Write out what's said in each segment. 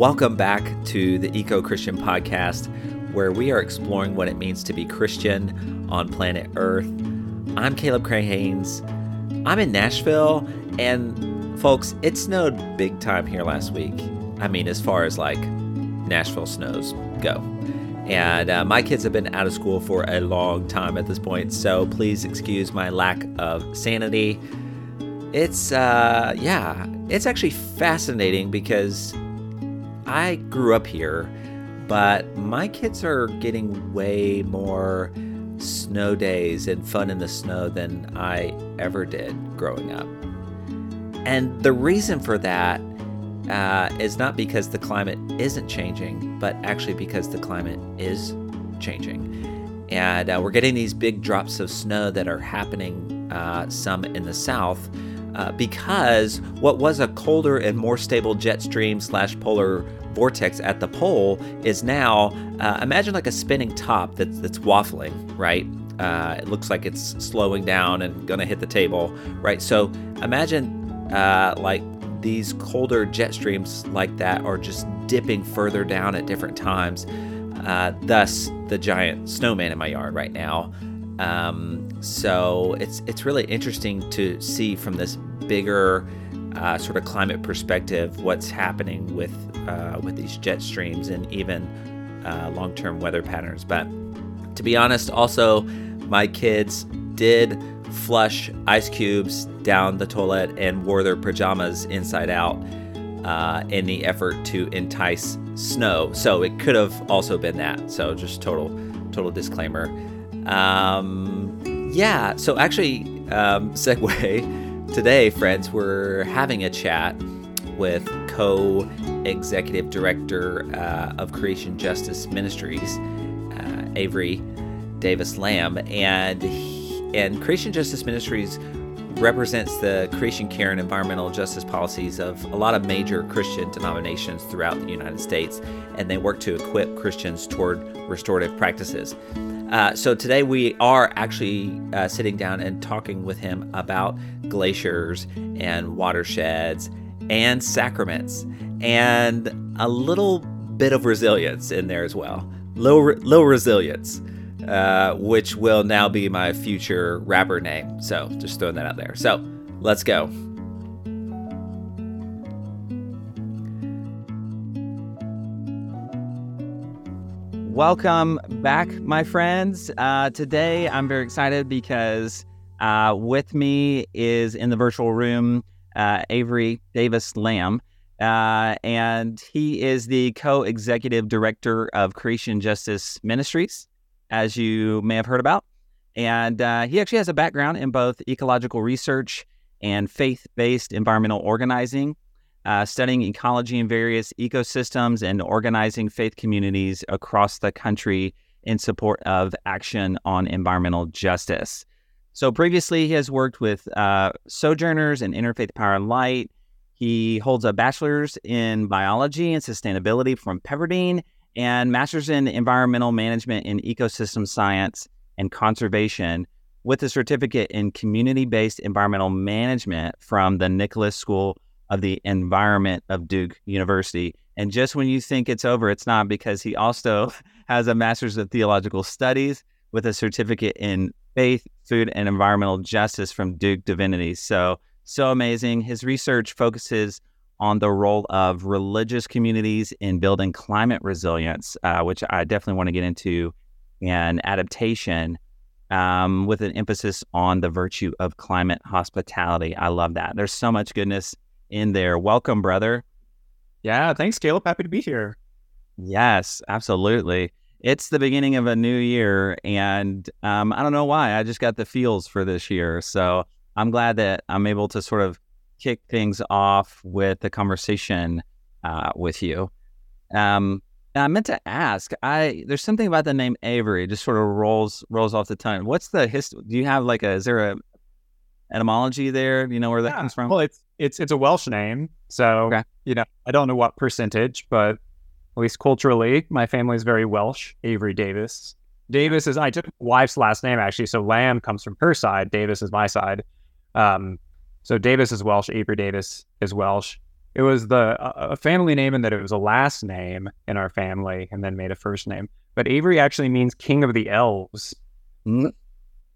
Welcome back to the Eco Christian Podcast, where we are exploring what it means to be Christian on planet Earth. I'm Caleb Cray Haynes. I'm in Nashville, and folks, it snowed big time here last week. I mean, as far as like Nashville snows go. And uh, my kids have been out of school for a long time at this point, so please excuse my lack of sanity. It's, uh, yeah, it's actually fascinating because I grew up here, but my kids are getting way more snow days and fun in the snow than I ever did growing up. And the reason for that uh, is not because the climate isn't changing, but actually because the climate is changing. And uh, we're getting these big drops of snow that are happening uh, some in the south. Uh, because what was a colder and more stable jet stream slash polar vortex at the pole is now uh, imagine like a spinning top that's that's waffling, right? Uh, it looks like it's slowing down and gonna hit the table, right? So imagine uh, like these colder jet streams like that are just dipping further down at different times. Uh, thus, the giant snowman in my yard right now. Um, so it's it's really interesting to see from this bigger uh, sort of climate perspective what's happening with uh, with these jet streams and even uh, long-term weather patterns. But to be honest, also my kids did flush ice cubes down the toilet and wore their pajamas inside out uh, in the effort to entice snow. So it could have also been that. So just total total disclaimer. Um, yeah. So actually, um, segue. Today, friends, we're having a chat with co executive director uh, of Creation Justice Ministries, uh, Avery Davis Lamb. And, and Creation Justice Ministries represents the creation care and environmental justice policies of a lot of major Christian denominations throughout the United States, and they work to equip Christians toward restorative practices. Uh, so today we are actually uh, sitting down and talking with him about glaciers and watersheds and sacraments and a little bit of resilience in there as well. Low, low resilience, uh, which will now be my future rapper name. So just throwing that out there. So let's go. Welcome back, my friends. Uh, today, I'm very excited because uh, with me is in the virtual room uh, Avery Davis Lamb, uh, and he is the co executive director of Creation Justice Ministries, as you may have heard about. And uh, he actually has a background in both ecological research and faith based environmental organizing uh, studying ecology in various ecosystems and organizing faith communities across the country in support of action on environmental justice. So previously, he has worked with uh, Sojourners and Interfaith Power and Light. He holds a bachelor's in biology and sustainability from Pepperdine and master's in environmental management in ecosystem science and conservation with a certificate in community based environmental management from the Nicholas School of the environment of Duke University. And just when you think it's over, it's not because he also has a master's of theological studies with a certificate in faith, food, and environmental justice from Duke Divinity. So, so amazing. His research focuses on the role of religious communities in building climate resilience, uh, which I definitely want to get into, and adaptation um, with an emphasis on the virtue of climate hospitality. I love that. There's so much goodness in there. Welcome, brother. Yeah, thanks, Caleb. Happy to be here. Yes, absolutely. It's the beginning of a new year, and um, I don't know why. I just got the feels for this year. So I'm glad that I'm able to sort of kick things off with the conversation uh, with you. Um, I meant to ask. I there's something about the name Avery just sort of rolls rolls off the tongue. What's the history? Do you have like a? Is there a etymology there? Do you know where that yeah. comes from? Well, it's it's it's a Welsh name, so okay. you know I don't know what percentage, but at least culturally, my family is very Welsh. Avery Davis. Davis is I took my wife's last name actually, so Lamb comes from her side. Davis is my side. Um, so Davis is Welsh. Avery Davis is Welsh. it was the a family name and that it was a last name in our family and then made a first name. But Avery actually means king of the elves.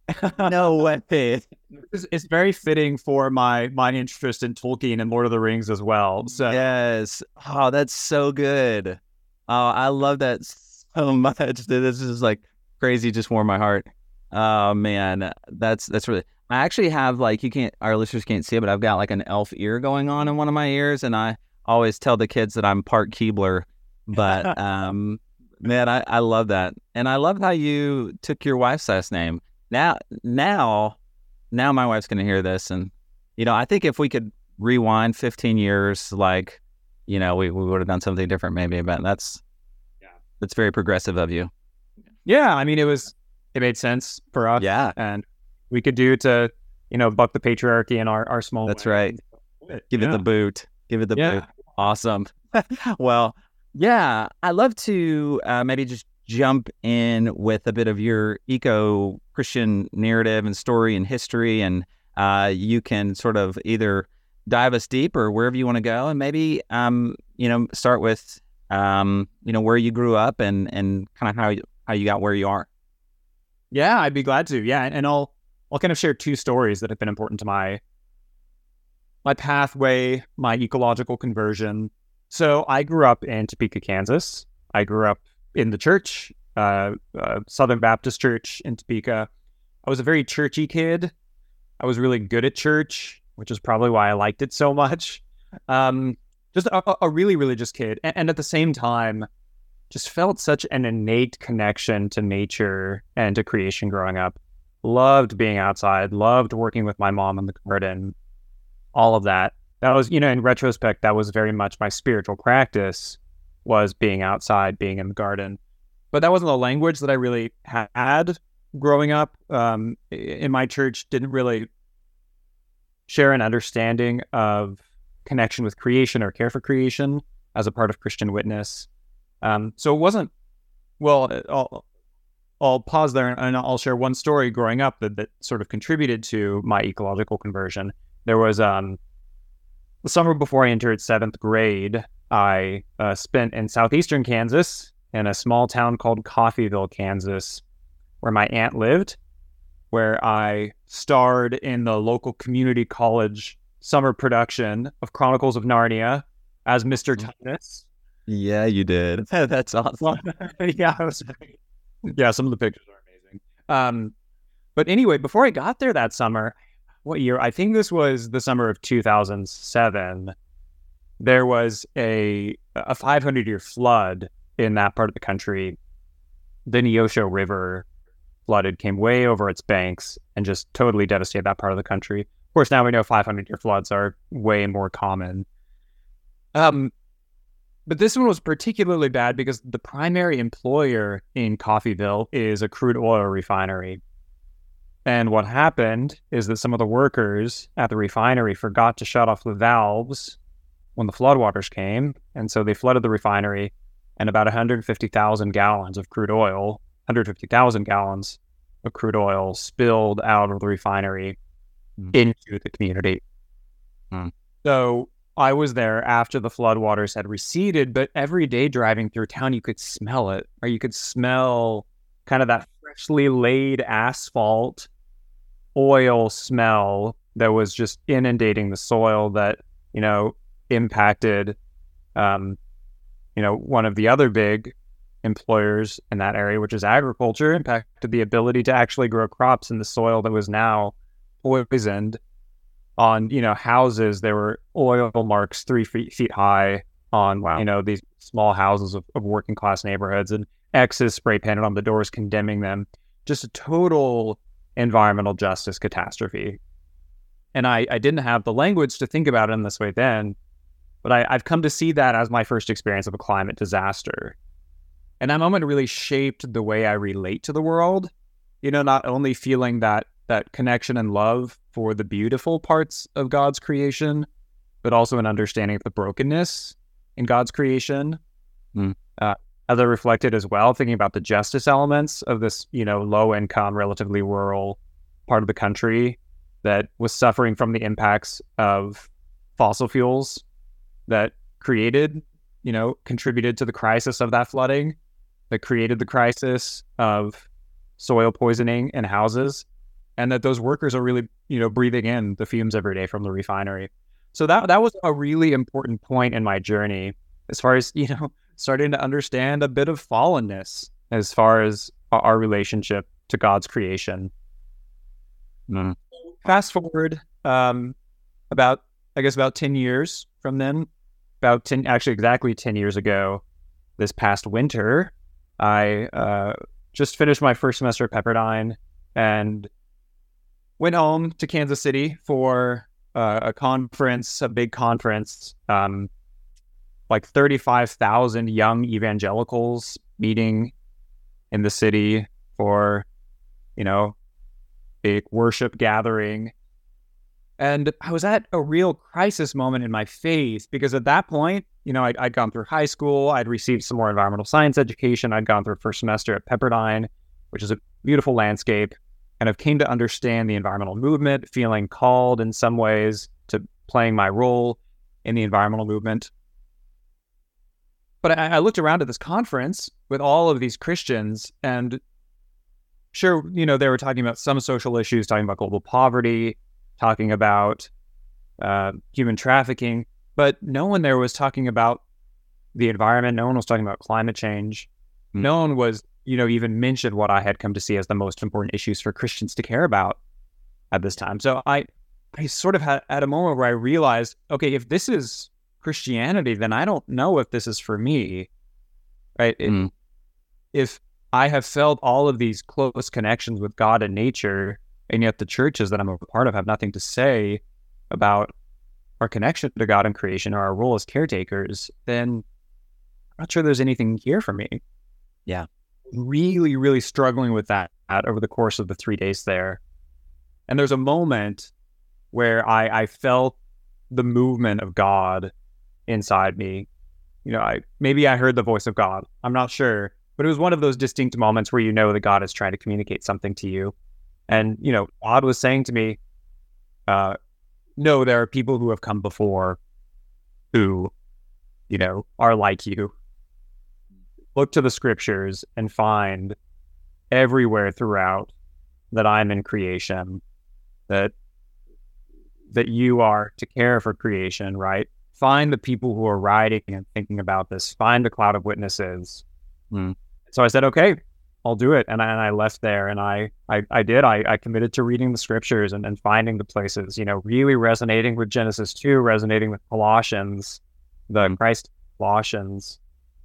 no way. It's, it's, very fitting for my my interest in Tolkien and Lord of the Rings as well. So yes, oh, that's so good. Oh, I love that so much. This is like crazy. Just warm my heart. Oh man, that's that's really. I actually have like you can't our listeners can't see it, but I've got like an elf ear going on in one of my ears, and I always tell the kids that I'm part Keebler. But um, man, I, I love that, and I love how you took your wife's last name. Now, now, now, my wife's gonna hear this, and you know, I think if we could rewind 15 years, like you know, we, we would have done something different, maybe. But that's yeah, that's very progressive of you. Yeah, I mean, it was it made sense for us. Yeah, and we could do to you know buck the patriarchy in our our small. That's way. right. Give yeah. it the boot. Give it the yeah. boot. Awesome. well, yeah, I love to uh, maybe just jump in with a bit of your eco Christian narrative and story and history, and uh, you can sort of either dive us deep or wherever you want to go, and maybe um, you know start with um, you know where you grew up and and kind of how you, how you got where you are. Yeah, I'd be glad to. Yeah, and I'll I'll kind of share two stories that have been important to my my pathway, my ecological conversion. So I grew up in Topeka, Kansas. I grew up in the church, uh, uh, Southern Baptist Church in Topeka. I was a very churchy kid. I was really good at church, which is probably why I liked it so much. Um, just a, a, really religious kid, and, and at the same time, just felt such an innate connection to nature and to creation growing up loved being outside, loved working with my mom in the garden, all of that. That was, you know, in retrospect, that was very much my spiritual practice was being outside, being in the garden. But that wasn't the language that I really had growing up. Um, in my church, didn't really share an understanding of connection with creation or care for creation as a part of Christian witness. Um, so it wasn't well. I'll pause there and I'll share one story growing up that, that sort of contributed to my ecological conversion. There was um, the summer before I entered seventh grade, I uh, spent in southeastern Kansas in a small town called Coffeyville, Kansas, where my aunt lived, where I starred in the local community college summer production of Chronicles of Narnia as Mr. Tumnus. Yeah, you did. That's awesome. yeah, was yeah, some of the pictures are amazing. Um, but anyway, before I got there that summer, what year? I think this was the summer of 2007. There was a a 500 year flood in that part of the country. The Neosho River flooded, came way over its banks, and just totally devastated that part of the country. Of course, now we know 500 year floods are way more common. Um, but this one was particularly bad because the primary employer in Coffeyville is a crude oil refinery. And what happened is that some of the workers at the refinery forgot to shut off the valves when the floodwaters came. And so they flooded the refinery, and about 150,000 gallons of crude oil, 150,000 gallons of crude oil spilled out of the refinery mm. into the community. Mm. So I was there after the floodwaters had receded, but every day driving through town, you could smell it, or you could smell kind of that freshly laid asphalt oil smell that was just inundating the soil that, you know, impacted, um, you know, one of the other big employers in that area, which is agriculture, impacted the ability to actually grow crops in the soil that was now poisoned on you know houses there were oil marks three feet, feet high on wow. you know these small houses of, of working class neighborhoods and x's spray painted on the doors condemning them just a total environmental justice catastrophe and I, I didn't have the language to think about it in this way then but I, i've come to see that as my first experience of a climate disaster and that moment really shaped the way i relate to the world you know not only feeling that that connection and love for the beautiful parts of God's creation, but also an understanding of the brokenness in God's creation. Mm. Uh, as I reflected as well, thinking about the justice elements of this, you know, low income, relatively rural part of the country that was suffering from the impacts of fossil fuels that created, you know, contributed to the crisis of that flooding, that created the crisis of soil poisoning in houses, and that those workers are really, you know, breathing in the fumes every day from the refinery. So that that was a really important point in my journey as far as, you know, starting to understand a bit of fallenness as far as our relationship to God's creation. Mm. Fast forward um, about, I guess, about 10 years from then, about 10, actually, exactly 10 years ago, this past winter, I uh, just finished my first semester at Pepperdine and went home to Kansas City for uh, a conference, a big conference, um, like 35,000 young evangelicals meeting in the city for, you know, big worship gathering. And I was at a real crisis moment in my faith because at that point, you know, I'd, I'd, gone through high school, I'd received some more environmental science education, I'd gone through first semester at Pepperdine, which is a beautiful landscape, and I've came to understand the environmental movement, feeling called in some ways to playing my role in the environmental movement. But I, I looked around at this conference with all of these Christians, and sure, you know, they were talking about some social issues, talking about global poverty, talking about uh, human trafficking, but no one there was talking about the environment. No one was talking about climate change. Mm. No one was, you know, even mentioned what I had come to see as the most important issues for Christians to care about at this time. So I, I sort of had at a moment where I realized, okay, if this is Christianity, then I don't know if this is for me, right? Mm. if I have felt all of these close connections with God and nature, and yet the churches that I'm a part of have nothing to say about our connection to God and creation or our role as caretakers, then I'm not sure there's anything here for me. Yeah. Really, really struggling with that over the course of the three days there. And there's a moment where I, I felt the movement of God inside me. You know, I maybe I heard the voice of God. I'm not sure, but it was one of those distinct moments where you know that God is trying to communicate something to you. And you know, God was saying to me, uh, "No, there are people who have come before, who, you know, are like you. Look to the scriptures and find everywhere throughout that I'm in creation, that that you are to care for creation, right? Find the people who are writing and thinking about this. Find the cloud of witnesses. Mm. So I said, okay, I'll do it. And I, and I left there and I, I, I did. I, I committed to reading the scriptures and, and finding the places, you know, really resonating with Genesis 2, resonating with Colossians, the mm. Christ Colossians.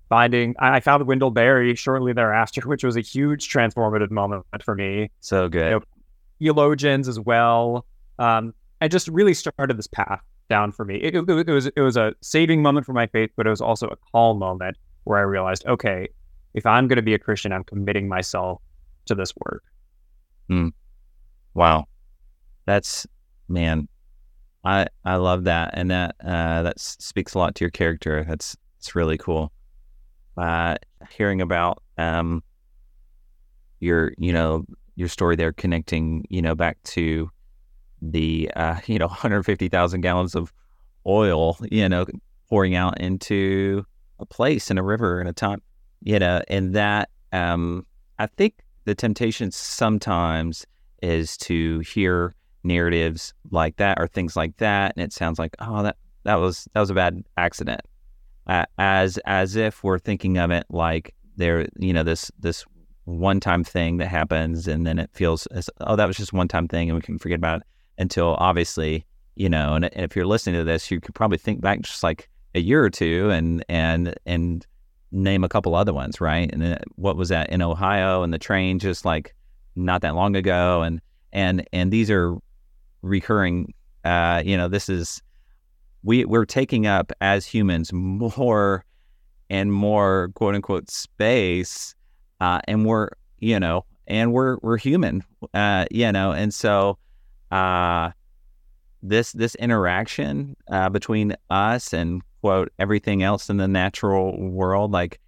Finding, I, found Wendell Berry shortly thereafter, which was a huge transformative moment for me. So good. You know, theologians as well. Um, I just really started this path down for me. It, it, it, was it was a saving moment for my faith, but it was also a call moment where I realized, okay, if I'm going to be a Christian, I'm committing myself to this work. Mm. Wow, that's man, I I love that, and that uh, that speaks a lot to your character. That's it's really cool. Uh, hearing about um, your you know your story there, connecting you know back to the uh, you know 150,000 gallons of oil, you know, pouring out into a place in a river in a time, you know, and that um, I think the temptation sometimes is to hear narratives like that or things like that, and it sounds like oh that that was that was a bad accident, uh, as as if we're thinking of it like there you know this this one time thing that happens and then it feels as oh that was just one time thing and we can forget about it until obviously, you know, and, and if you're listening to this, you could probably think back just like a year or two and and and name a couple other ones, right? And then what was that in Ohio and the train just like not that long ago, and and and these are recurring. Uh, you know, this is we we're taking up as humans more and more quote unquote space, uh, and we're you know, and we're we're human, uh, you know, and so uh, this this interaction uh, between us and quote everything else in the natural world, like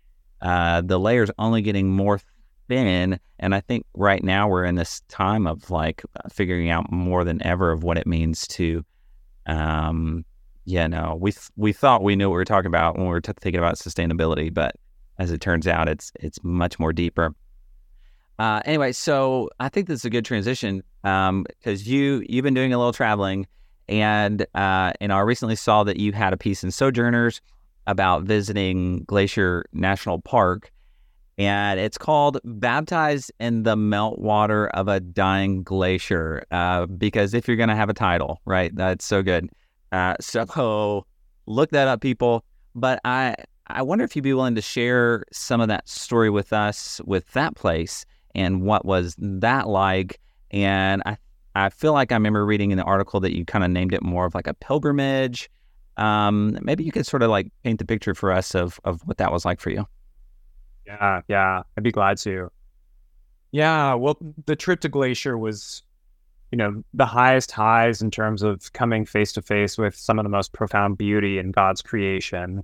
uh, the layers only getting more thin. And I think right now we're in this time of like figuring out more than ever of what it means to um, Yeah, no, we we thought we knew what we were talking about when we were t- thinking about sustainability, but as it turns out, it's it's much more deeper. Uh, anyway, so I think this is a good transition because um, you you've been doing a little traveling, and uh, and I recently saw that you had a piece in Sojourners about visiting Glacier National Park, and it's called "Baptized in the Meltwater of a Dying Glacier." Uh, because if you're going to have a title, right, that's so good. Uh, so look that up, people. But I I wonder if you'd be willing to share some of that story with us with that place and what was that like. And I I feel like I remember reading in the article that you kind of named it more of like a pilgrimage. Um, maybe you could sort of like paint the picture for us of of what that was like for you. Yeah, yeah, I'd be glad to. Yeah, well, the trip to Glacier was you know, the highest highs in terms of coming face to face with some of the most profound beauty in God's creation,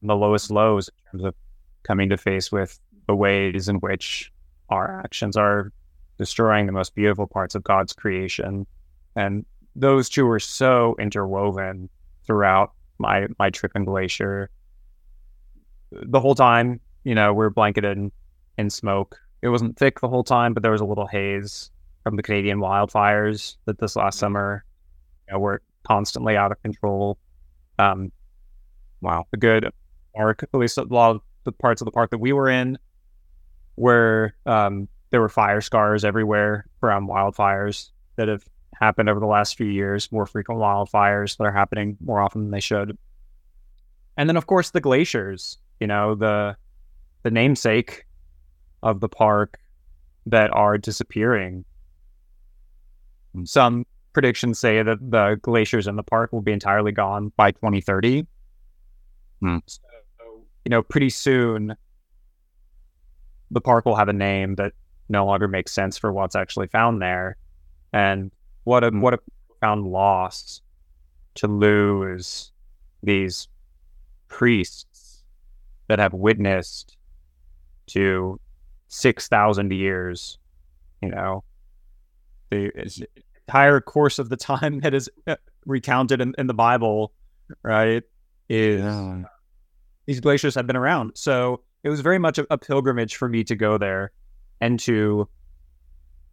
and the lowest lows in terms of coming to face with the ways in which our actions are destroying the most beautiful parts of God's creation. And those two were so interwoven throughout my my trip in Glacier. The whole time, you know, we we're blanketed in, in smoke. It wasn't thick the whole time, but there was a little haze from the Canadian wildfires that this last summer you know, were constantly out of control. Um, wow, a good park, at least a lot of the parts of the park that we were in, where um, there were fire scars everywhere from wildfires that have happened over the last few years, more frequent wildfires that are happening more often than they should. And then, of course, the glaciers. You know, the the namesake of the park that are disappearing some predictions say that the glaciers in the park will be entirely gone by 2030. Hmm. So, you know, pretty soon the park will have a name that no longer makes sense for what's actually found there. And what a what a profound loss to lose these priests that have witnessed to 6,000 years, you know, the entire course of the time that is uh, recounted in, in the Bible, right, is yeah. these glaciers have been around. So it was very much a, a pilgrimage for me to go there and to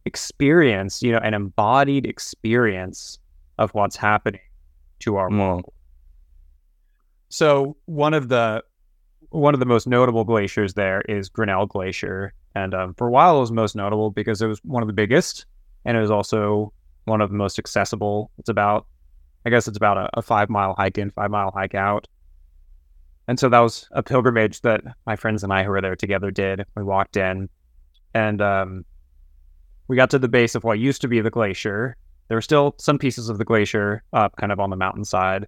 experience, you know, an embodied experience of what's happening to our world. So one of the one of the most notable glaciers there is Grinnell Glacier, and um, for a while it was most notable because it was one of the biggest, and it was also one of the most accessible. It's about, I guess it's about a, a five mile hike in, five mile hike out. And so that was a pilgrimage that my friends and I who were there together did. We walked in and um, we got to the base of what used to be the glacier. There were still some pieces of the glacier up kind of on the mountainside,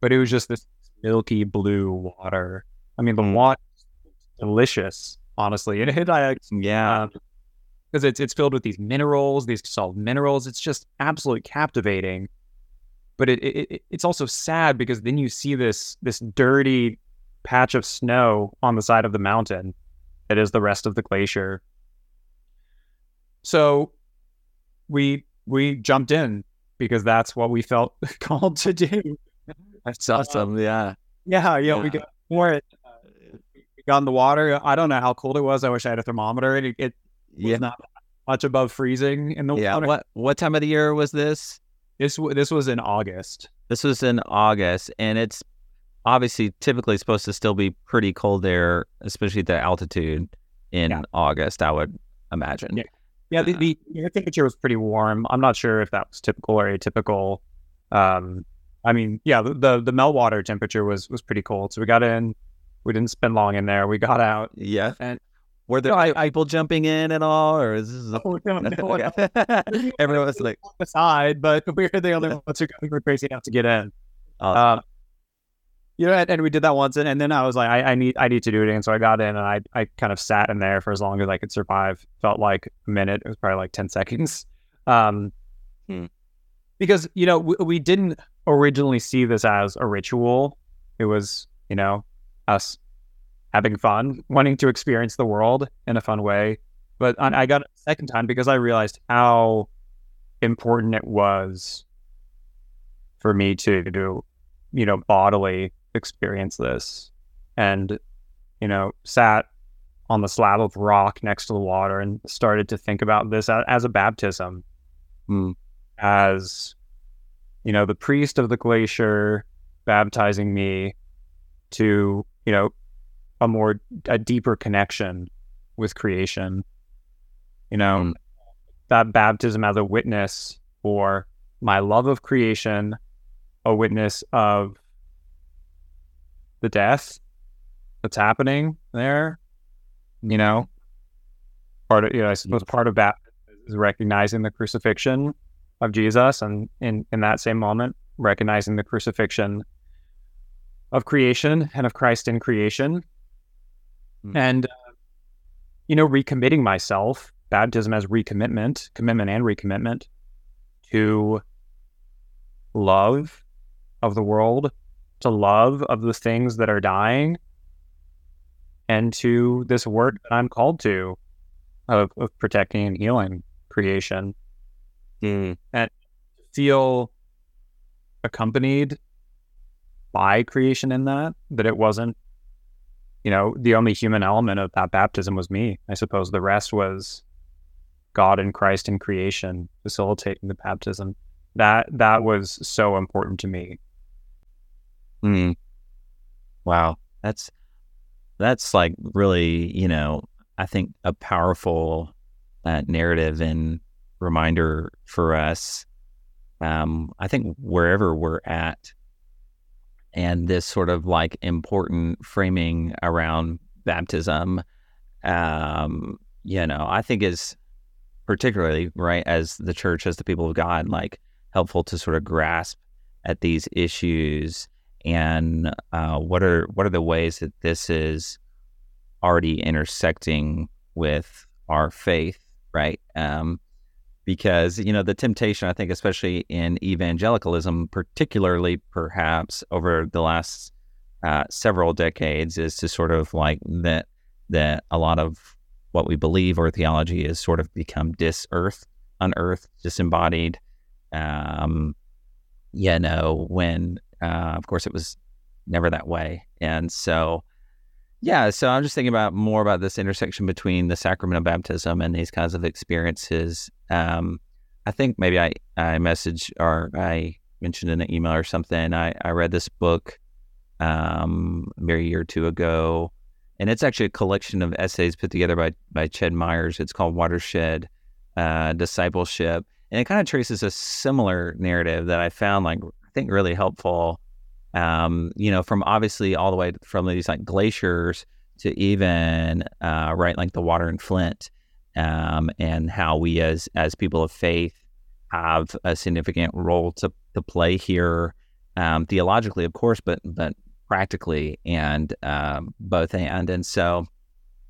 but it was just this milky blue water. I mean, the mm. water delicious, honestly. And it, I, yeah. Um, because it's it's filled with these minerals, these solid minerals. It's just absolutely captivating. But it, it it's also sad because then you see this this dirty patch of snow on the side of the mountain that is the rest of the glacier. So we we jumped in because that's what we felt called to do. That's awesome. yeah. Yeah. Yeah. yeah. We got for it. we got in the water. I don't know how cold it was. I wish I had a thermometer. It, it yeah. not much above freezing in the yeah. Water. What what time of the year was this? This this was in August. This was in August, and it's obviously typically supposed to still be pretty cold there, especially at the altitude in yeah. August. I would imagine. Yeah, yeah. The, the air temperature was pretty warm. I'm not sure if that was typical or atypical. Um, I mean, yeah, the, the the meltwater temperature was was pretty cold. So we got in. We didn't spend long in there. We got out. Yeah, and were there no, people jumping in at all, or is this? A... Oh, no, no, Everyone was like aside, but we were the only ones who were crazy enough to get in. Awesome. Um, you know, and, and, we did that once, and, and then I was like, I, I, need, I need to do it, and so I got in, and I, I kind of sat in there for as long as I could survive. Felt like a minute. It was probably like ten seconds. Um, hmm. because you know we, we didn't originally see this as a ritual. It was, you know, us having fun, wanting to experience the world in a fun way. But I got a second time because I realized how important it was for me to, to you know, bodily experience this and, you know, sat on the slab of rock next to the water and started to think about this as, a baptism, mm. as, you know, the priest of the glacier baptizing me to, you know, a more, a deeper connection with creation. You know, mm. that baptism as a witness for my love of creation, a witness of the death that's happening there. You know, part of you know, I suppose part of baptism is recognizing the crucifixion of Jesus, and in in that same moment, recognizing the crucifixion of creation and of Christ in creation, mm. and uh, you know, recommitting myself. Baptism as recommitment, commitment and recommitment to love of the world, to love of the things that are dying, and to this work that I'm called to of, of protecting and healing creation. Mm. And feel accompanied by creation in that, that it wasn't, you know, the only human element of that baptism was me. I suppose the rest was God and Christ and creation facilitating the baptism that that was so important to me. Mm. Wow, that's that's like really, you know, I think a powerful uh, narrative and reminder for us. Um, I think wherever we're at, and this sort of like important framing around baptism, um, you know, I think is particularly right as the church, as the people of God, like helpful to sort of grasp at these issues and uh, what are what are the ways that this is already intersecting with our faith, right? Um, because you know the temptation, I think, especially in evangelicalism, particularly perhaps over the last uh, several decades, is to sort of like that that a lot of what we believe or theology is sort of become dis-earth, unearthed, disembodied, um, you know, when uh, of course it was never that way. And so, yeah, so I'm just thinking about more about this intersection between the sacrament of baptism and these kinds of experiences. Um, I think maybe I, I messaged or I mentioned in an email or something. I, I read this book um, maybe a year or two ago, and it's actually a collection of essays put together by by Ched Myers. It's called Watershed uh, Discipleship, and it kind of traces a similar narrative that I found like think really helpful. Um, you know, from obviously all the way from these like glaciers to even uh, right like the water in Flint, um, and how we as as people of faith have a significant role to to play here, um, theologically, of course, but but practically and um, both and and so,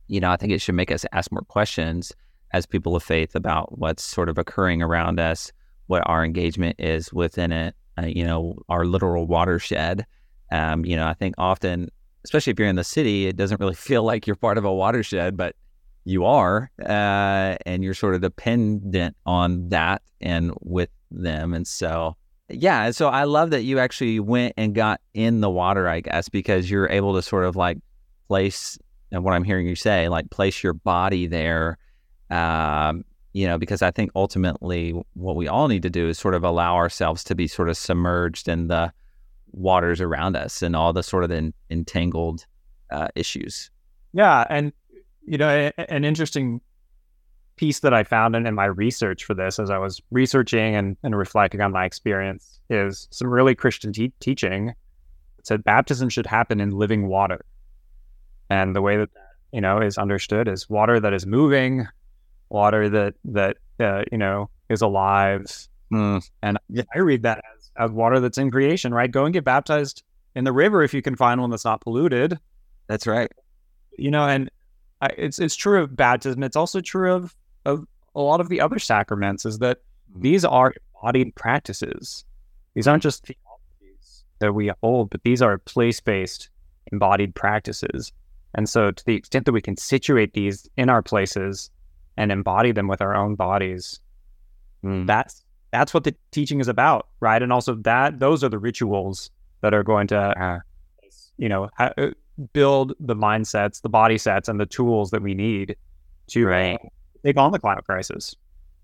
you know, I think it should make us ask more questions as people of faith about what's sort of occurring around us, what our engagement is within it, uh, you know, our literal watershed. Um, you know, I think often, especially if you're in the city, it doesn't really feel like you're part of a watershed, but you are, uh, and you're sort of dependent on that and with them. And so, yeah, so I love that you actually went and got in the water, I guess, because you're able to sort of like place, and what I'm hearing you say, like place your body there um, you know, because I think ultimately what we all need to do is sort of allow ourselves to be sort of submerged in the waters around us and all the sort of entangled uh, issues. Yeah, and you know, a, an interesting piece that I found in, in, my research for this, as I was researching and, and reflecting on my experience, is some really Christian te- teaching that said baptism should happen in living water, and the way that you know is understood is water that is moving, water that that uh, you know is alive. Mm. And I read that as, as water that's in creation, right? Go and get baptized in the river if you can find one that's not polluted. That's right. You know, and I, it's it's true of baptism. It's also true of of a lot of the other sacraments. Is that mm. these are embodied practices. These aren't just theologies that we hold, but these are place based embodied practices. And so, to the extent that we can situate these in our places and embody them with our own bodies. Mm. That's that's what the teaching is about, right? And also that those are the rituals that are going to, uh, you know, ha- uh, build the mindsets, the body sets, and the tools that we need to right. take on the climate crisis.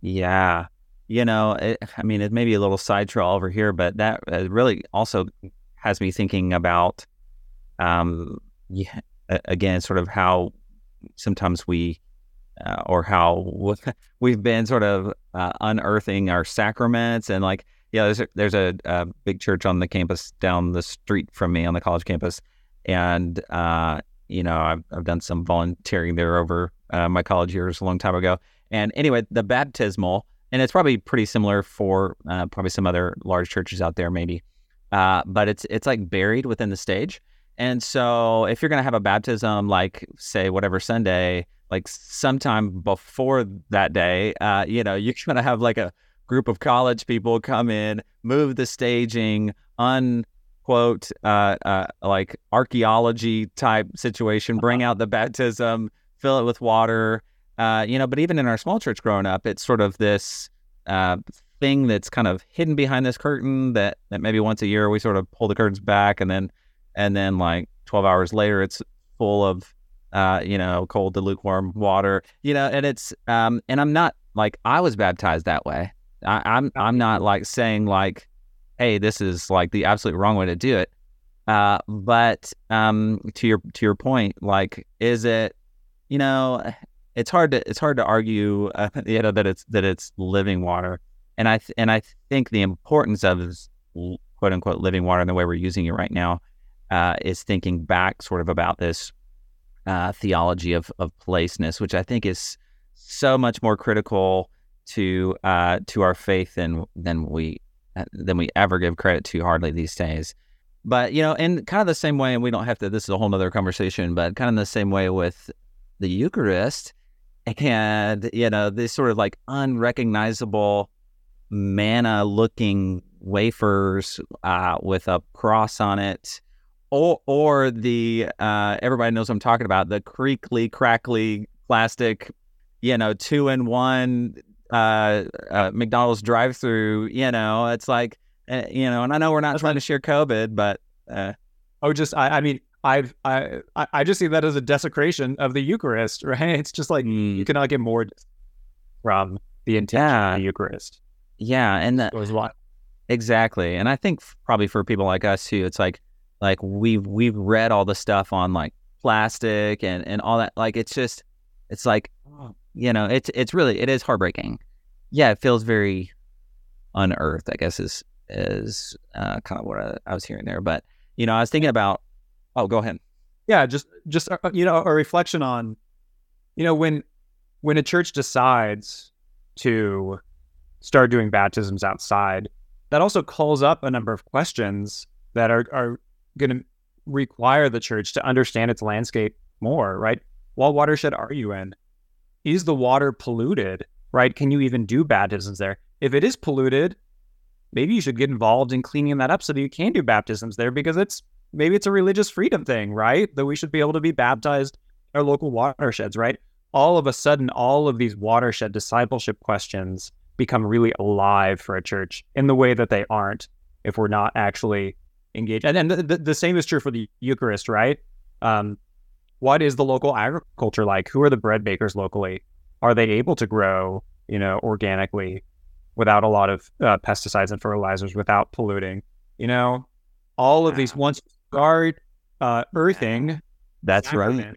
Yeah. You know, it, I mean, it may be a little side trail over here, but that uh, really also has me thinking about, um, yeah, again, sort of how sometimes we, uh, or how we've been sort of uh, unearthing our sacraments and like, yeah, there's a, there's a, a, big church on the campus down the street from me on the college campus, and uh, you know I've, I've done some volunteering there over uh, my college years a long time ago. And anyway, the baptismal, and it's probably pretty similar for uh, probably some other large churches out there, maybe, uh, but it's it's like buried within the stage. And so if you're going to have a baptism, like say whatever Sunday, like sometime before that day, uh, you know, you're going to have like a group of college people come in, move the staging, unquote, uh, uh, like archaeology type situation, bring out the baptism, fill it with water. Uh, you know, but even in our small church growing up, it's sort of this uh, thing that's kind of hidden behind this curtain that, that maybe once a year we sort of pull the curtains back and then and then like 12 hours later it's full of uh, you know cold to lukewarm water you know and it's um and i'm not like i was baptized that way. I, I'm I'm not like saying like, hey, this is like the absolute wrong way to do it. Uh, but um, to your to your point, like, is it, you know, it's hard to it's hard to argue, uh, you know, that it's that it's living water, and I th- and I think the importance of is quote unquote living water and the way we're using it right now uh, is thinking back sort of about this uh, theology of of placeness, which I think is so much more critical to uh, to our faith than than we uh, than we ever give credit to hardly these days. But you know, in kind of the same way, and we don't have to. This is a whole other conversation, but kind of the same way with the Eucharist, and you know, this sort of like unrecognizable manna-looking wafers uh, with a cross on it, or or the uh, everybody knows what I'm talking about the creakly, crackly plastic, you know, two in one uh, uh, McDonald's drive-through. You know, it's like uh, you know, and I know we're not That's trying to share COVID, but uh, oh, just I, I mean, I've I I just see that as a desecration of the Eucharist, right? It's just like mm. you cannot get more from the intention yeah. of the Eucharist. Yeah, and that was what exactly. And I think probably for people like us too, it's like like we've we've read all the stuff on like plastic and and all that. Like it's just it's like you know, it's it's really it is heartbreaking. Yeah, it feels very unearthed. I guess is is uh, kind of what I, I, was hearing there. But you know, I was thinking about. Oh, go ahead. Yeah, just just uh, you know a reflection on, you know, when when a church decides to start doing baptisms outside, that also calls up a number of questions that are are going to require the church to understand its landscape more. Right? What watershed are you in? is the water polluted, right? Can you even do baptisms there? If it is polluted, maybe you should get involved in cleaning that up so that you can do baptisms there because it's maybe it's a religious freedom thing, right? That we should be able to be baptized in our local watersheds, right? All of a sudden, all of these watershed discipleship questions become really alive for a church in the way that they aren't if we're not actually engaged. And then the, the, the same is true for the Eucharist, right? Um, what is the local agriculture like? Who are the bread bakers locally? Are they able to grow, you know, organically without a lot of uh, pesticides and fertilizers, without polluting? You know, all of these once you start uh, earthing, that's right.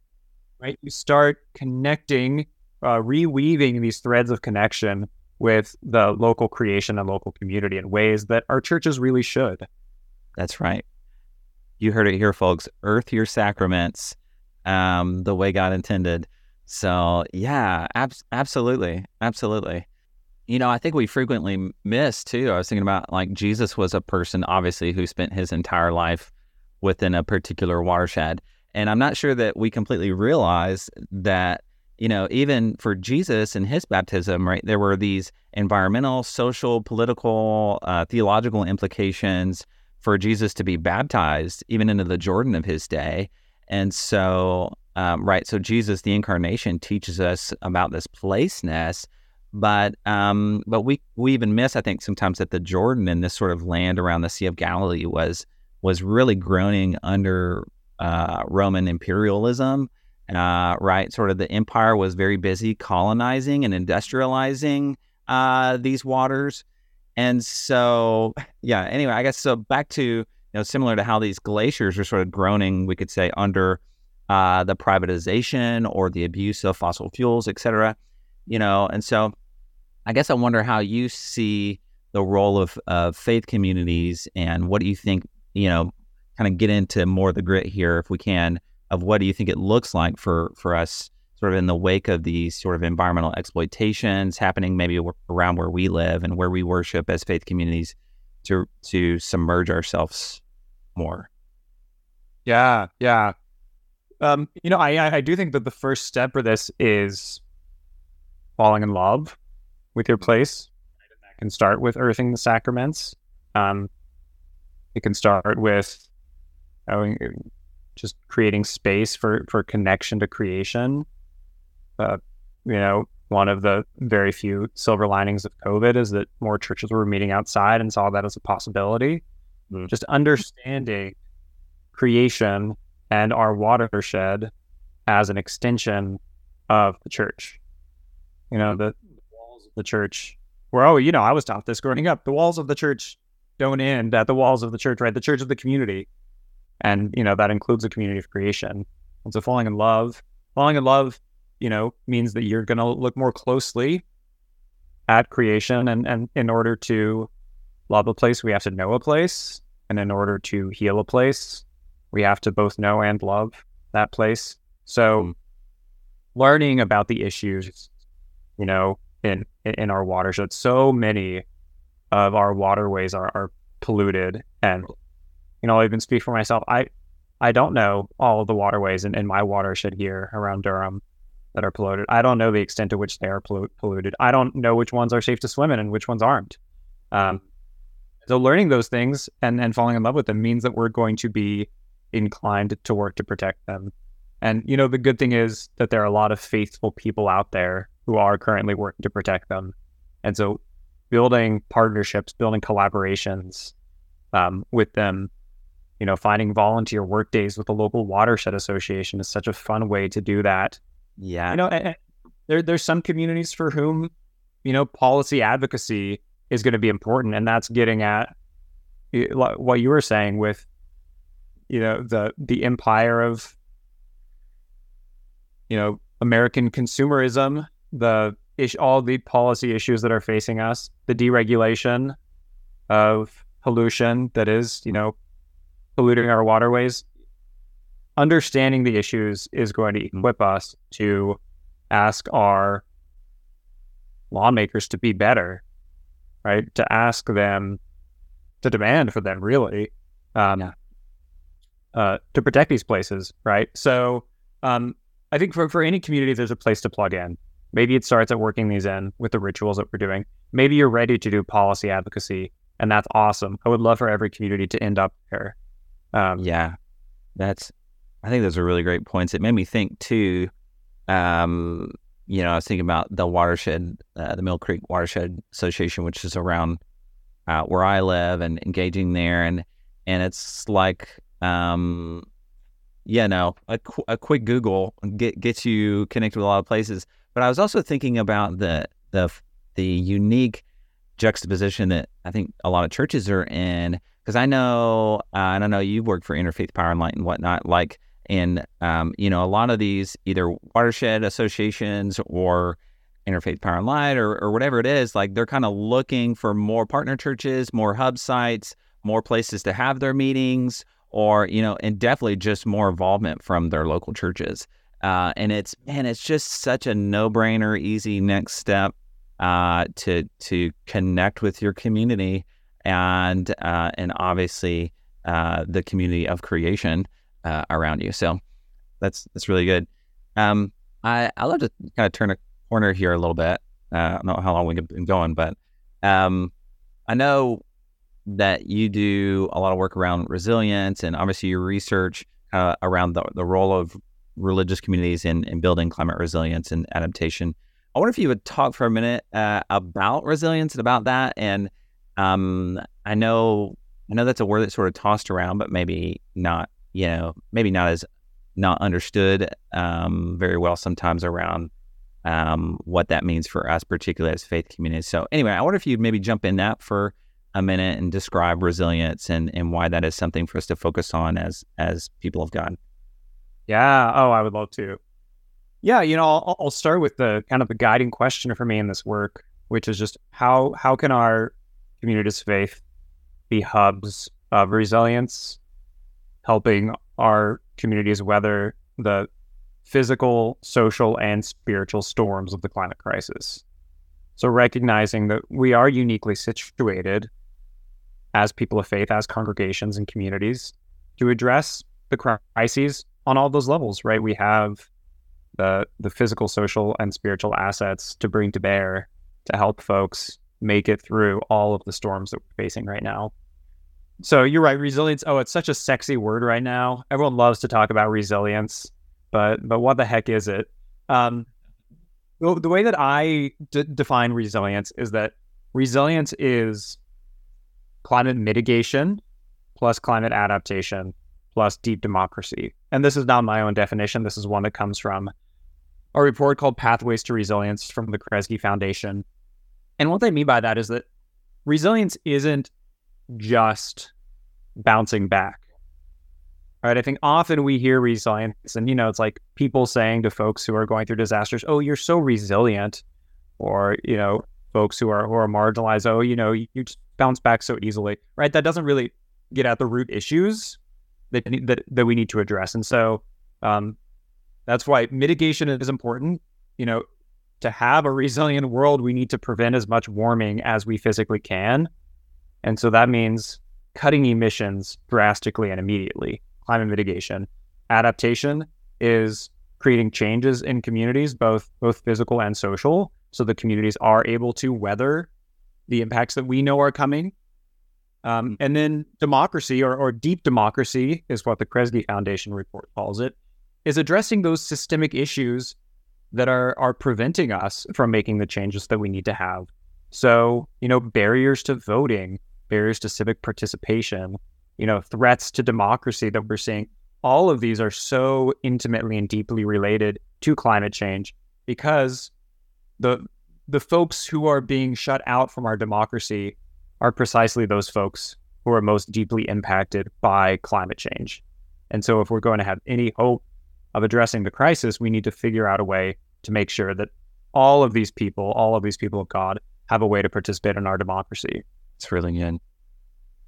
Right, you start connecting, uh, reweaving these threads of connection with the local creation and local community in ways that our churches really should. That's right. You heard it here, folks. Earth your sacraments um, the way God intended. So yeah, ab- absolutely, absolutely. You know, I think we frequently miss too. I was thinking about like Jesus was a person, obviously, who spent his entire life within a particular watershed, and I'm not sure that we completely realize that. You know, even for Jesus and his baptism, right, there were these environmental, social, political, uh, theological implications for Jesus to be baptized, even into the Jordan of his day. And so, um, right, so Jesus, the incarnation, teaches us about this placeness, but um, but we we even miss, I think, sometimes that the Jordan and this sort of land around the Sea of Galilee was was really groaning under uh, Roman imperialism. Uh, right, sort of the empire was very busy colonizing and industrializing uh, these waters, and so yeah. Anyway, I guess so. Back to you know, similar to how these glaciers are sort of groaning, we could say under uh, the privatization or the abuse of fossil fuels, et cetera. You know, and so I guess I wonder how you see the role of, of faith communities and what do you think, you know, kind of get into more of the grit here if we can of what do you think it looks like for for us sort of in the wake of these sort of environmental exploitations happening maybe around where we live and where we worship as faith communities to to submerge ourselves more? Yeah yeah. Um you know i i do think that the first step for this is falling in love with your place. It can start with earthing the sacraments. Um it can start with just creating space for for connection to creation. Uh, you know, one of the very few silver linings of COVID is that more churches were meeting outside and saw that as a possibility. Mm. Just understanding creation and our watershed as an extension of the church. You know, the, the walls of the church where, oh, you know, I was taught this growing up. The walls of the church don't end at the walls of the church, right? The church of the community and, you know, that includes a community of creation. And so falling in love, falling in love, you know, means that you're going to look more closely at creation. And, and in order to love a place, we have to know a place. And in order to heal a place, we have to both know and love that place. So mm. learning about the issues, you know, in, in our watershed, so many of our waterways are, are polluted and you know, I'll even speak for myself. I I don't know all of the waterways in, in my watershed here around Durham that are polluted. I don't know the extent to which they are pollu- polluted. I don't know which ones are safe to swim in and which ones aren't. Um, so learning those things and, and falling in love with them means that we're going to be inclined to work to protect them. And you know, the good thing is that there are a lot of faithful people out there who are currently working to protect them. And so building partnerships, building collaborations um, with them you know, finding volunteer work days with the local watershed association is such a fun way to do that. Yeah. You know, there there's some communities for whom, you know, policy advocacy is going to be important, and that's getting at what you were saying with, you know, the the empire of, you know, American consumerism, the ish, all the policy issues that are facing us, the deregulation of pollution that is, you know, polluting our waterways, understanding the issues is going to mm-hmm. equip us to ask our lawmakers to be better, right? To ask them, to demand for them, really, um, yeah. uh, to protect these places, right? So, um, I think for, for any community, there's a place to plug in. Maybe it starts at working these in with the rituals that we're doing. Maybe you're ready to do policy advocacy, and that's awesome. I would love for every community to end up there. Um, yeah, that's. I think those are really great points. It made me think too. Um, you know, I was thinking about the watershed, uh, the Mill Creek Watershed Association, which is around uh, where I live, and engaging there, and and it's like, um, yeah, no, a, qu- a quick Google get gets you connected with a lot of places. But I was also thinking about the the the unique juxtaposition that I think a lot of churches are in because I know, uh, and I know you've worked for Interfaith Power and Light and whatnot, like in, um, you know, a lot of these either watershed associations or Interfaith Power and Light or, or whatever it is, like they're kind of looking for more partner churches, more hub sites, more places to have their meetings, or, you know, and definitely just more involvement from their local churches. Uh, and it's, man, it's just such a no brainer, easy next step uh, to, to connect with your community and uh, and obviously uh, the community of creation uh, around you. So that's that's really good. Um, I I love to kind of turn a corner here a little bit. Uh, I don't know how long we've been going, but um, I know that you do a lot of work around resilience, and obviously your research uh, around the, the role of religious communities in, in building climate resilience and adaptation. I wonder if you would talk for a minute uh, about resilience and about that, and um, I know I know that's a word that's sort of tossed around, but maybe not, you know, maybe not as not understood um, very well sometimes around um, what that means for us, particularly as faith communities. So, anyway, I wonder if you'd maybe jump in that for a minute and describe resilience and, and why that is something for us to focus on as as people of God. Yeah. Oh, I would love to. Yeah, you know, I'll, I'll start with the kind of the guiding question for me in this work, which is just how how can our communities of faith be hubs of resilience, helping our communities weather the physical, social, and spiritual storms of the climate crisis. So, recognizing that we are uniquely situated as people of faith, as congregations and communities to address the crises on all those levels, right? We have the the physical, social, and spiritual assets to bring to bear to help folks make it through all of the storms that we're facing right now. So you're right, resilience. Oh, it's such a sexy word right now. Everyone loves to talk about resilience but but what the heck is it? Um, the, the way that I d- define resilience is that resilience is climate mitigation plus climate adaptation plus deep democracy. And this is not my own definition. This is one that comes from a report called Pathways to Resilience from the Kresge Foundation. And what they mean by that is that resilience isn't just bouncing back right? I think often we hear resilience, and you know, it's like people saying to folks who are going through disasters, "Oh, you're so resilient," or you know, folks who are who are marginalized, "Oh, you know, you, just bounce back so easily," right? That doesn't really get at the root issues that that that we need to address, and so um, that's why mitigation is important. You know, to have a resilient world, we need to prevent as much warming as we physically can, and so that means cutting emissions drastically and immediately climate mitigation. Adaptation is creating changes in communities, both both physical and social, so the communities are able to weather the impacts that we know are coming. Um, and then democracy or, or deep democracy is what the Kresge Foundation report calls it, is addressing those systemic issues that are are preventing us from making the changes that we need to have. So, you know, barriers to voting, barriers to civic participation, you know, threats to democracy that we're seeing. All of these are so intimately and deeply related to climate change because the the folks who are being shut out from our democracy are precisely those folks who are most deeply impacted by climate change. And so if we're going to have any hope of addressing the crisis, we need to figure out a way to make sure that all of these people, all of these people of God, have a way to participate in our democracy. It's really good.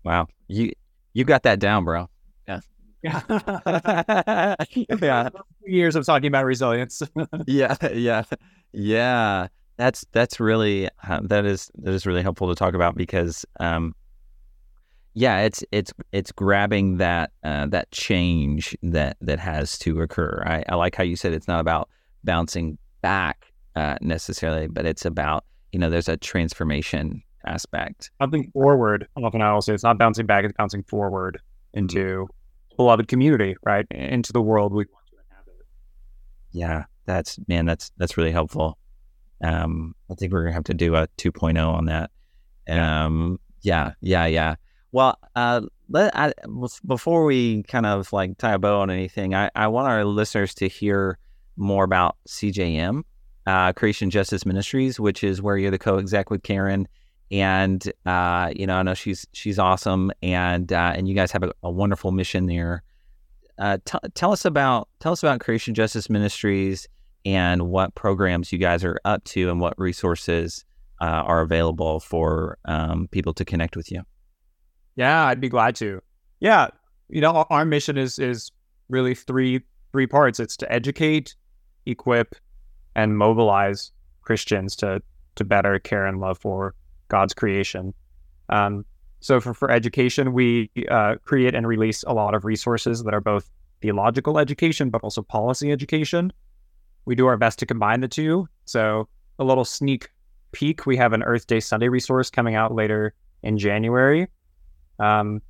Wow. You you got that down, bro. Yeah. Yeah. yeah. Years of talking about resilience. yeah. Yeah. Yeah. That's that's really uh, that is that is really helpful to talk about because um yeah it's it's it's grabbing that uh, that change that that has to occur I, I like how you said it's not about bouncing back uh, necessarily but it's about you know there's a transformation aspect. Something forward. I'm often I will say it's not bouncing back; it's bouncing forward into mm-hmm. beloved community, right? Into the world we want to inhabit. Yeah, that's man, that's that's really helpful. Um, I think we're gonna have to do a 2.0 on that. Um, yeah, yeah, yeah. Well, uh, let I, before we kind of like tie a bow on anything, I, I want our listeners to hear more about CJM, uh, Creation Justice Ministries, which is where you're the co-exec with Karen and uh, you know, I know she's she's awesome, and uh, and you guys have a, a wonderful mission there. Uh, t- tell us about tell us about Creation Justice Ministries and what programs you guys are up to, and what resources uh, are available for um, people to connect with you. Yeah, I'd be glad to. Yeah, you know, our mission is is really three three parts. It's to educate, equip, and mobilize Christians to to better care and love for God's creation. Um, so for, for education, we uh, create and release a lot of resources that are both theological education, but also policy education. We do our best to combine the two. So a little sneak peek, we have an Earth Day Sunday resource coming out later in January. Um,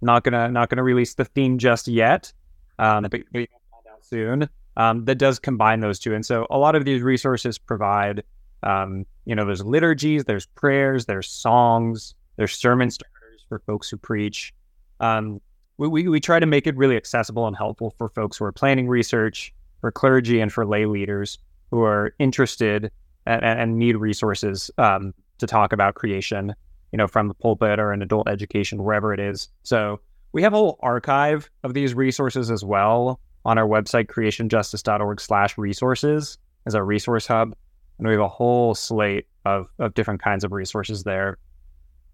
not gonna not gonna release the theme just yet, um, but, you can find out soon. Um, that does combine those two, and so a lot of these resources provide um, you know, there's liturgies, there's prayers, there's songs, there's sermon starters for folks who preach. Um, we, we, we try to make it really accessible and helpful for folks who are planning research, for clergy, and for lay leaders who are interested and, and need resources um, to talk about creation, you know, from the pulpit or in adult education, wherever it is. So we have a whole archive of these resources as well on our website, creationjustice.org slash resources as our resource hub. And we have a whole slate of, of different kinds of resources there.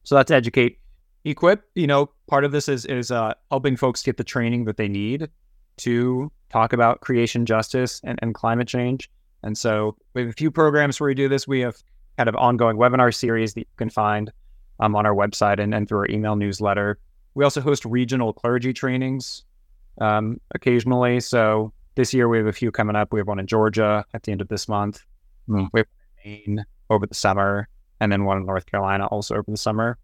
So that's educate, equip. You know, part of this is is uh, helping folks get the training that they need to talk about creation justice and, and climate change. And so we have a few programs where we do this. We have kind of ongoing webinar series that you can find um, on our website and, and through our email newsletter. We also host regional clergy trainings um, occasionally. So this year we have a few coming up. We have one in Georgia at the end of this month. Mm. We have Maine over the summer, and then one in North Carolina also over the summer.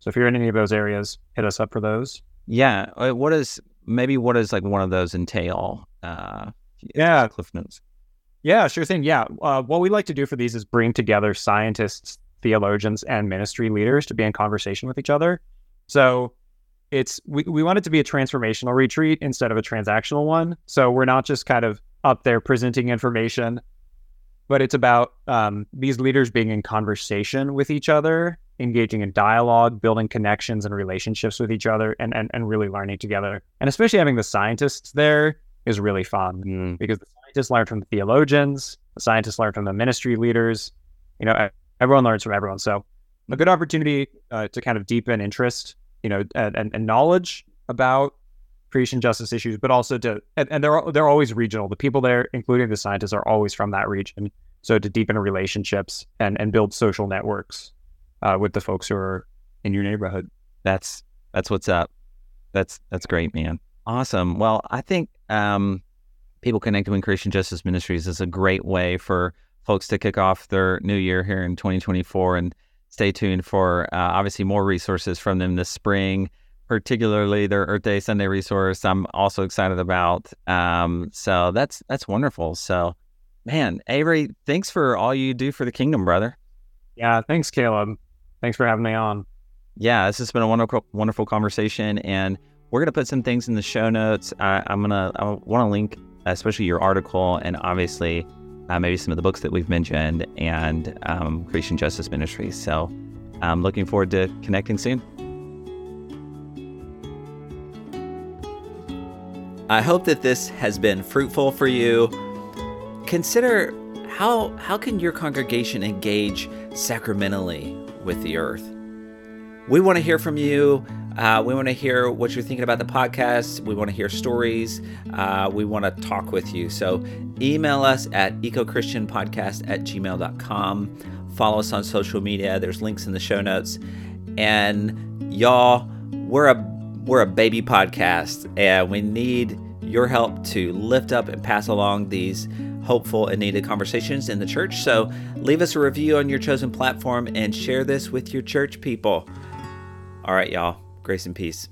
So if you're in any of those areas, hit us up for those. Yeah. Uh, what is maybe what does like one of those entail? Uh, yeah. Cliff notes. Yeah, sure thing. Yeah. Uh, what we like to do for these is bring together scientists, theologians, and ministry leaders to be in conversation with each other. So it's we, we want it to be a transformational retreat instead of a transactional one. So we're not just kind of up there presenting information, but it's about um, these leaders being in conversation with each other, engaging in dialogue, building connections and relationships with each other, and and, and really learning together. And especially having the scientists there is really fun mm. because the scientists learn from the theologians, the scientists learn from the ministry leaders. You know, everyone learns from everyone. So a good opportunity uh, to kind of deepen interest you know, and, and knowledge about creation justice issues, but also to and, and, they're they're always regional. The people there, including the scientists, are always from that region. So to deepen relationships and and build social networks uh, with the folks who are in your neighborhood. That's that's what's up. That's that's great, man. Awesome. Well, I think um, people connecting with Creation Justice Ministries is a great way for folks to kick off their new year here in 2024 and stay tuned for uh, obviously more resources from them this spring, particularly their Earth Day Sunday resource. I'm also excited about. Um, so that's that's wonderful. So, man, Avery, thanks for all you do for the kingdom, brother. Yeah, thanks, Caleb. Thanks for having me on. Yeah, this has been a wonderful, wonderful conversation, and we're gonna put some things in the show notes. I, I'm gonna I want to link, especially your article, and obviously uh, maybe some of the books that we've mentioned, and um, Creation Justice Ministries. So I'm looking forward to connecting soon. I hope that this has been fruitful for you. Consider how how can your congregation engage sacramentally with the earth? We want to hear from you. Uh, we want to hear what you're thinking about the podcast. We want to hear stories. Uh, we want to talk with you. So email us at ecochristianpodcast at gmail.com. Follow us on social media. There's links in the show notes. And y'all, we're a we're a baby podcast and we need your help to lift up and pass along these hopeful and needed conversations in the church. So leave us a review on your chosen platform and share this with your church people. All right, y'all. Grace and peace.